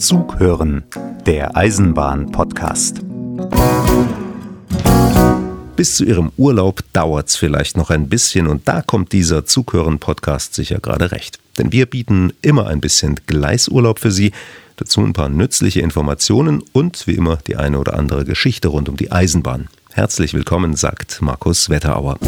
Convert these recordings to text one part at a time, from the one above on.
Zug hören, der Eisenbahn-Podcast. Bis zu Ihrem Urlaub dauert's vielleicht noch ein bisschen und da kommt dieser Zughören-Podcast sicher gerade recht. Denn wir bieten immer ein bisschen Gleisurlaub für Sie, dazu ein paar nützliche Informationen und wie immer die eine oder andere Geschichte rund um die Eisenbahn. Herzlich willkommen, sagt Markus Wetterauer.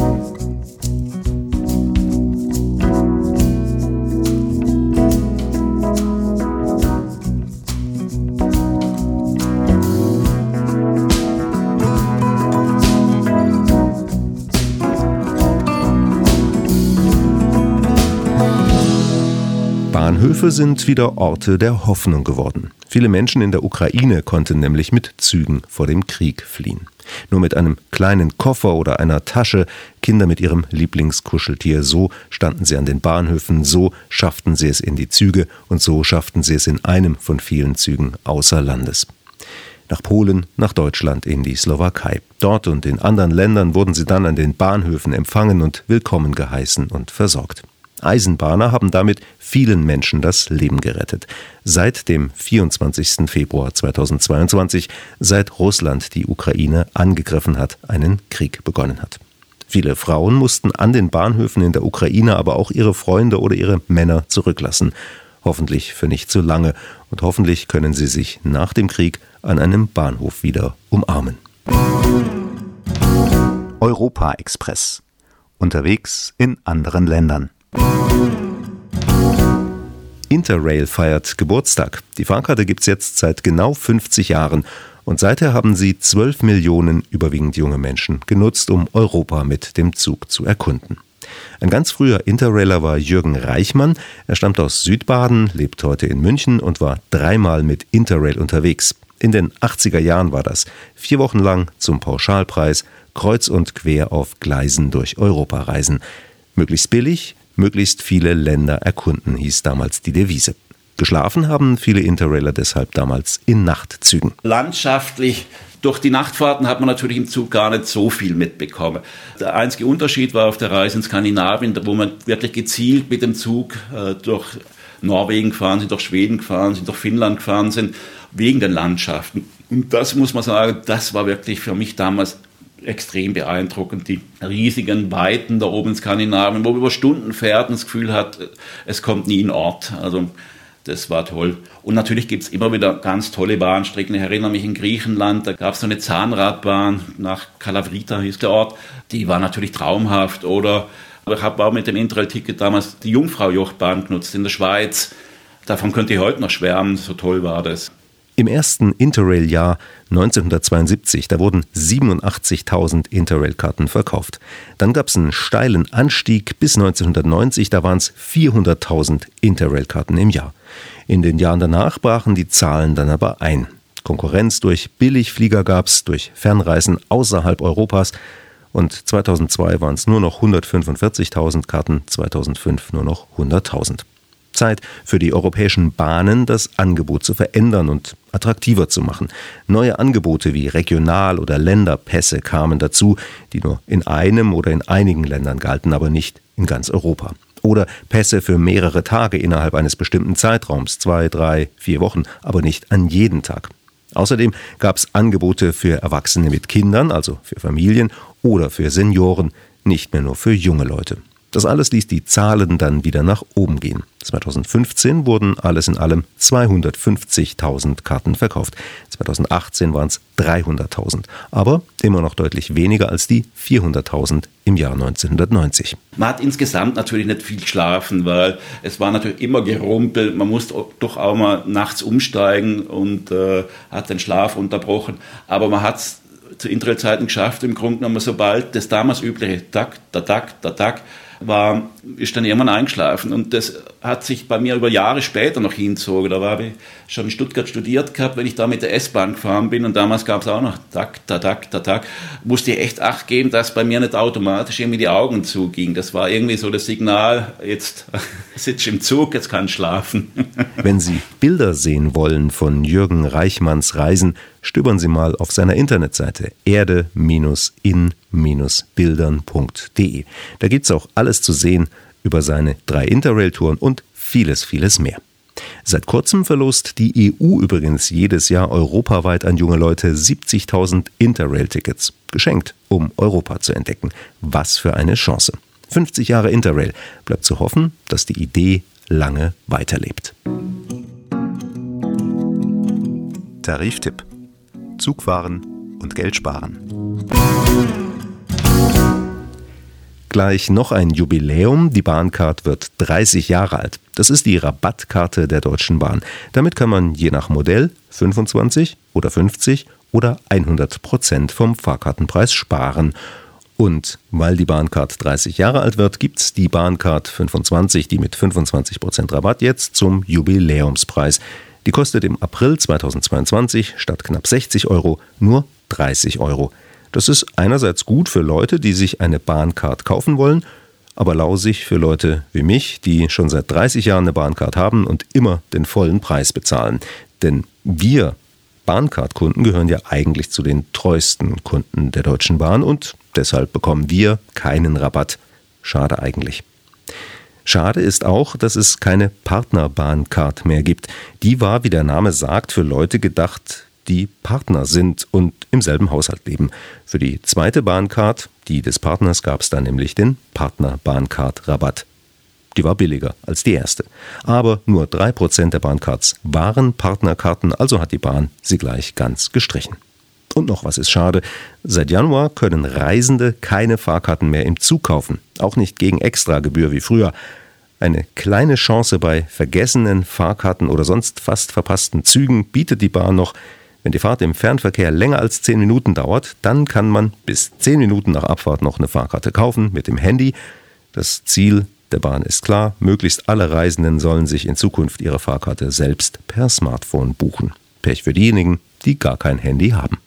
Bahnhöfe sind wieder Orte der Hoffnung geworden. Viele Menschen in der Ukraine konnten nämlich mit Zügen vor dem Krieg fliehen. Nur mit einem kleinen Koffer oder einer Tasche, Kinder mit ihrem Lieblingskuscheltier, so standen sie an den Bahnhöfen, so schafften sie es in die Züge und so schafften sie es in einem von vielen Zügen außer Landes. Nach Polen, nach Deutschland, in die Slowakei. Dort und in anderen Ländern wurden sie dann an den Bahnhöfen empfangen und willkommen geheißen und versorgt. Eisenbahner haben damit vielen Menschen das Leben gerettet. Seit dem 24. Februar 2022, seit Russland die Ukraine angegriffen hat, einen Krieg begonnen hat. Viele Frauen mussten an den Bahnhöfen in der Ukraine aber auch ihre Freunde oder ihre Männer zurücklassen. Hoffentlich für nicht zu lange und hoffentlich können sie sich nach dem Krieg an einem Bahnhof wieder umarmen. Europa Express. Unterwegs in anderen Ländern. Interrail feiert Geburtstag. Die Fahrkarte gibt es jetzt seit genau 50 Jahren und seither haben sie 12 Millionen überwiegend junge Menschen genutzt, um Europa mit dem Zug zu erkunden. Ein ganz früher Interrailer war Jürgen Reichmann. Er stammt aus Südbaden, lebt heute in München und war dreimal mit Interrail unterwegs. In den 80er Jahren war das. Vier Wochen lang zum Pauschalpreis, kreuz und quer auf Gleisen durch Europa reisen. Möglichst billig, möglichst viele Länder erkunden, hieß damals die Devise. Geschlafen haben viele Interrailer deshalb damals in Nachtzügen. Landschaftlich durch die Nachtfahrten hat man natürlich im Zug gar nicht so viel mitbekommen. Der einzige Unterschied war auf der Reise in Skandinavien, wo man wirklich gezielt mit dem Zug äh, durch Norwegen gefahren sind, durch Schweden gefahren sind, durch Finnland gefahren sind, wegen den Landschaften. Und das muss man sagen, das war wirklich für mich damals extrem beeindruckend. Die riesigen Weiten da oben in Skandinavien, wo man über Stunden fährt und das Gefühl hat, es kommt nie in Ort. Also das war toll. Und natürlich gibt es immer wieder ganz tolle Bahnstrecken. Ich erinnere mich in Griechenland, da gab es so eine Zahnradbahn nach Kalavrita hieß der Ort. Die war natürlich traumhaft. Oder ich habe auch mit dem Interrail-Ticket damals die Jungfrau-Jochbahn genutzt in der Schweiz. Davon könnte ich heute noch schwärmen, so toll war das. Im ersten Interrail-Jahr 1972, da wurden 87.000 Interrail-Karten verkauft. Dann gab es einen steilen Anstieg bis 1990, da waren es 400.000 Interrail-Karten im Jahr. In den Jahren danach brachen die Zahlen dann aber ein. Konkurrenz durch Billigflieger gab es, durch Fernreisen außerhalb Europas. Und 2002 waren es nur noch 145.000 Karten, 2005 nur noch 100.000. Zeit für die europäischen Bahnen, das Angebot zu verändern und attraktiver zu machen. Neue Angebote wie Regional- oder Länderpässe kamen dazu, die nur in einem oder in einigen Ländern galten, aber nicht in ganz Europa. Oder Pässe für mehrere Tage innerhalb eines bestimmten Zeitraums, zwei, drei, vier Wochen, aber nicht an jeden Tag. Außerdem gab es Angebote für Erwachsene mit Kindern, also für Familien, oder für Senioren, nicht mehr nur für junge Leute. Das alles ließ die Zahlen dann wieder nach oben gehen. 2015 wurden alles in allem 250.000 Karten verkauft. 2018 waren es 300.000, aber immer noch deutlich weniger als die 400.000 im Jahr 1990. Man hat insgesamt natürlich nicht viel geschlafen, weil es war natürlich immer gerumpelt. Man musste doch auch mal nachts umsteigen und äh, hat den Schlaf unterbrochen. Aber man hat es zu Interrail-Zeiten geschafft, im Grunde genommen, sobald das damals übliche Takt, der Takt, der Takt war, ist dann irgendwann eingeschlafen. Und das hat sich bei mir über Jahre später noch hinzogen. Da habe ich schon in Stuttgart studiert gehabt, wenn ich da mit der S-Bahn gefahren bin. Und damals gab es auch noch Tag, Tag, Tag, Tag. Musste ich echt Acht geben, dass bei mir nicht automatisch irgendwie die Augen zugingen. Das war irgendwie so das Signal, jetzt sitze ich im Zug, jetzt kann ich schlafen. Wenn Sie Bilder sehen wollen von Jürgen Reichmanns Reisen, stöbern Sie mal auf seiner Internetseite erde-in-bildern.de. Da gibt es auch alles zu sehen über seine drei Interrail-Touren und vieles, vieles mehr. Seit kurzem verlost die EU übrigens jedes Jahr europaweit an junge Leute 70.000 Interrail-Tickets. Geschenkt, um Europa zu entdecken. Was für eine Chance. 50 Jahre Interrail. Bleibt zu hoffen, dass die Idee lange weiterlebt. Tariftipp. Zugfahren und Geld sparen. Gleich noch ein Jubiläum. Die Bahncard wird 30 Jahre alt. Das ist die Rabattkarte der Deutschen Bahn. Damit kann man je nach Modell 25 oder 50 oder 100 Prozent vom Fahrkartenpreis sparen. Und weil die Bahncard 30 Jahre alt wird, gibt es die Bahncard 25, die mit 25 Prozent Rabatt jetzt zum Jubiläumspreis. Die kostet im April 2022 statt knapp 60 Euro nur 30 Euro. Das ist einerseits gut für Leute, die sich eine Bahncard kaufen wollen, aber lausig für Leute wie mich, die schon seit 30 Jahren eine Bahncard haben und immer den vollen Preis bezahlen. Denn wir Bahncard-Kunden gehören ja eigentlich zu den treuesten Kunden der Deutschen Bahn und deshalb bekommen wir keinen Rabatt. Schade eigentlich. Schade ist auch, dass es keine Partnerbahncard mehr gibt. Die war, wie der Name sagt, für Leute gedacht, die Partner sind und im selben Haushalt leben. Für die zweite Bahncard, die des Partners, gab es dann nämlich den Partner-Bahncard-Rabatt. Die war billiger als die erste. Aber nur 3% der Bahncards waren Partnerkarten, also hat die Bahn sie gleich ganz gestrichen. Und noch was ist schade. Seit Januar können Reisende keine Fahrkarten mehr im Zug kaufen. Auch nicht gegen Extragebühr wie früher. Eine kleine Chance bei vergessenen Fahrkarten oder sonst fast verpassten Zügen bietet die Bahn noch. Wenn die Fahrt im Fernverkehr länger als 10 Minuten dauert, dann kann man bis 10 Minuten nach Abfahrt noch eine Fahrkarte kaufen mit dem Handy. Das Ziel der Bahn ist klar, möglichst alle Reisenden sollen sich in Zukunft ihre Fahrkarte selbst per Smartphone buchen. Pech für diejenigen, die gar kein Handy haben.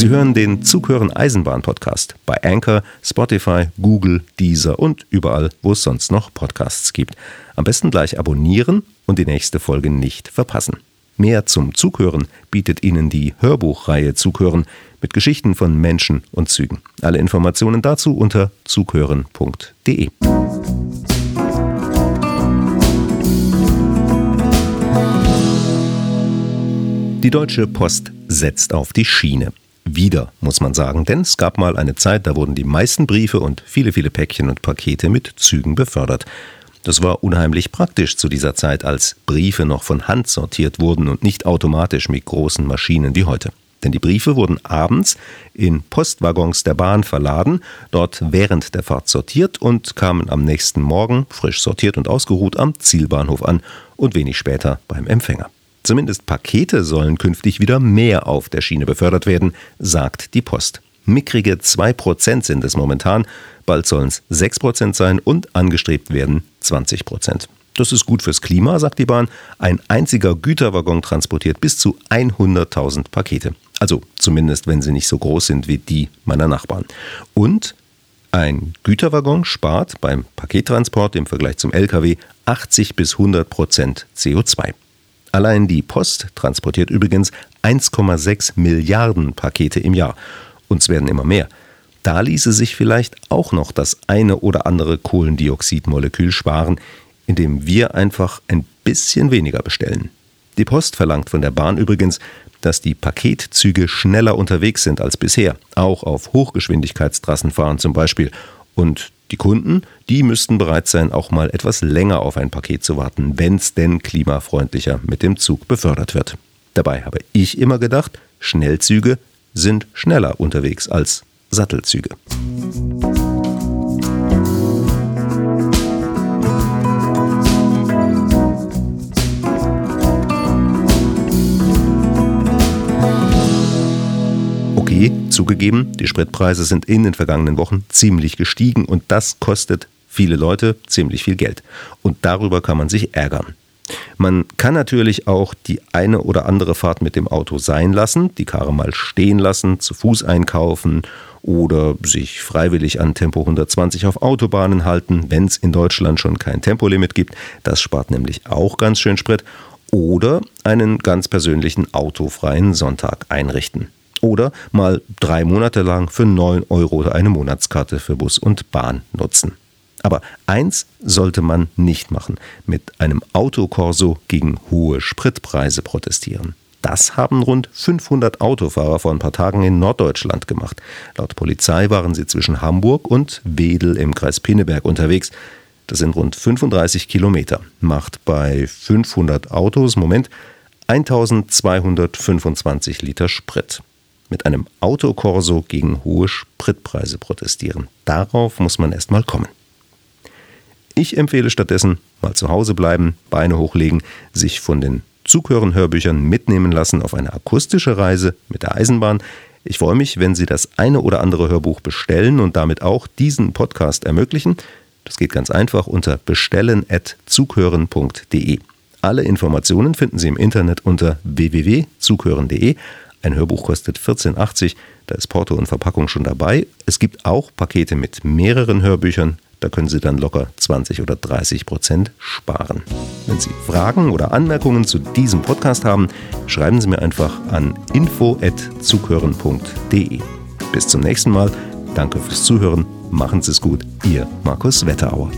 Sie hören den Zughören Eisenbahn Podcast bei Anchor, Spotify, Google, Deezer und überall, wo es sonst noch Podcasts gibt. Am besten gleich abonnieren und die nächste Folge nicht verpassen. Mehr zum Zughören bietet Ihnen die Hörbuchreihe Zughören mit Geschichten von Menschen und Zügen. Alle Informationen dazu unter zughören.de. Die Deutsche Post setzt auf die Schiene. Wieder, muss man sagen, denn es gab mal eine Zeit, da wurden die meisten Briefe und viele, viele Päckchen und Pakete mit Zügen befördert. Das war unheimlich praktisch zu dieser Zeit, als Briefe noch von Hand sortiert wurden und nicht automatisch mit großen Maschinen wie heute. Denn die Briefe wurden abends in Postwaggons der Bahn verladen, dort während der Fahrt sortiert und kamen am nächsten Morgen, frisch sortiert und ausgeruht, am Zielbahnhof an und wenig später beim Empfänger. Zumindest Pakete sollen künftig wieder mehr auf der Schiene befördert werden, sagt die Post. Mickrige 2% sind es momentan, bald sollen es 6% sein und angestrebt werden 20%. Das ist gut fürs Klima, sagt die Bahn. Ein einziger Güterwaggon transportiert bis zu 100.000 Pakete. Also zumindest, wenn sie nicht so groß sind wie die meiner Nachbarn. Und ein Güterwaggon spart beim Pakettransport im Vergleich zum Lkw 80 bis 100 Prozent CO2. Allein die Post transportiert übrigens 1,6 Milliarden Pakete im Jahr. Und es werden immer mehr. Da ließe sich vielleicht auch noch das eine oder andere Kohlendioxidmolekül sparen, indem wir einfach ein bisschen weniger bestellen. Die Post verlangt von der Bahn übrigens, dass die Paketzüge schneller unterwegs sind als bisher, auch auf Hochgeschwindigkeitstrassen fahren zum Beispiel. Und die Kunden, die müssten bereit sein, auch mal etwas länger auf ein Paket zu warten, wenn es denn klimafreundlicher mit dem Zug befördert wird. Dabei habe ich immer gedacht, Schnellzüge sind schneller unterwegs als Sattelzüge. Zugegeben, die Spritpreise sind in den vergangenen Wochen ziemlich gestiegen und das kostet viele Leute ziemlich viel Geld. Und darüber kann man sich ärgern. Man kann natürlich auch die eine oder andere Fahrt mit dem Auto sein lassen, die Karre mal stehen lassen, zu Fuß einkaufen oder sich freiwillig an Tempo 120 auf Autobahnen halten, wenn es in Deutschland schon kein Tempolimit gibt. Das spart nämlich auch ganz schön Sprit. Oder einen ganz persönlichen autofreien Sonntag einrichten. Oder mal drei Monate lang für 9 Euro eine Monatskarte für Bus und Bahn nutzen. Aber eins sollte man nicht machen, mit einem Autokorso gegen hohe Spritpreise protestieren. Das haben rund 500 Autofahrer vor ein paar Tagen in Norddeutschland gemacht. Laut Polizei waren sie zwischen Hamburg und Wedel im Kreis Pinneberg unterwegs. Das sind rund 35 Kilometer. Macht bei 500 Autos, Moment, 1225 Liter Sprit. Mit einem Autokorso gegen hohe Spritpreise protestieren. Darauf muss man erst mal kommen. Ich empfehle stattdessen mal zu Hause bleiben, Beine hochlegen, sich von den Zughören-Hörbüchern mitnehmen lassen auf eine akustische Reise mit der Eisenbahn. Ich freue mich, wenn Sie das eine oder andere Hörbuch bestellen und damit auch diesen Podcast ermöglichen. Das geht ganz einfach unter bestellen.zughören.de. Alle Informationen finden Sie im Internet unter www.zughören.de. Ein Hörbuch kostet 14,80, da ist Porto und Verpackung schon dabei. Es gibt auch Pakete mit mehreren Hörbüchern, da können Sie dann locker 20 oder 30 Prozent sparen. Wenn Sie Fragen oder Anmerkungen zu diesem Podcast haben, schreiben Sie mir einfach an info.zughören.de. Bis zum nächsten Mal. Danke fürs Zuhören. Machen Sie es gut. Ihr Markus Wetterauer.